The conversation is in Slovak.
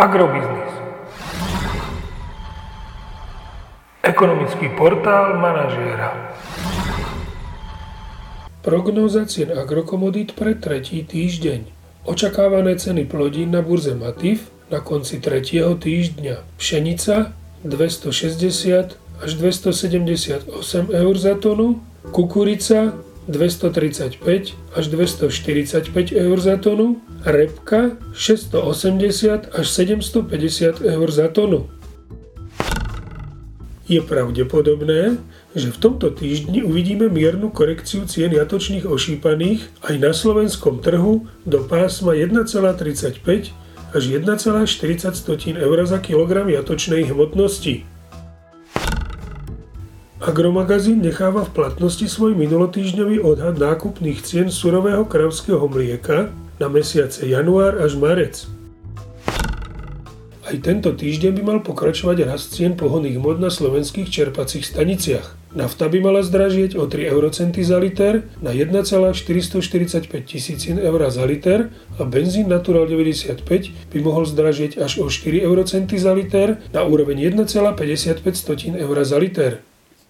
Agrobiznis. Ekonomický portál manažéra. Prognóza cien agrokomodít pre tretí týždeň. Očakávané ceny plodín na burze Matif na konci tretieho týždňa. Pšenica 260 až 278 eur za tonu, kukurica 235 až 245 eur za tonu, repka 680 až 750 eur za tonu. Je pravdepodobné, že v tomto týždni uvidíme miernu korekciu cien jatočných ošípaných aj na slovenskom trhu do pásma 1,35 až 1,40 eur za kilogram jatočnej hmotnosti. Agromagazín necháva v platnosti svoj minulotýždňový odhad nákupných cien surového kravského mlieka na mesiace január až marec. Aj tento týždeň by mal pokračovať rast cien pohonných mod na slovenských čerpacích staniciach. Nafta by mala zdražieť o 3 eurocenty za liter na 1,445 tisícin eur za liter a benzín Natural 95 by mohol zdražieť až o 4 eurocenty za liter na úroveň 1,55 eur za liter.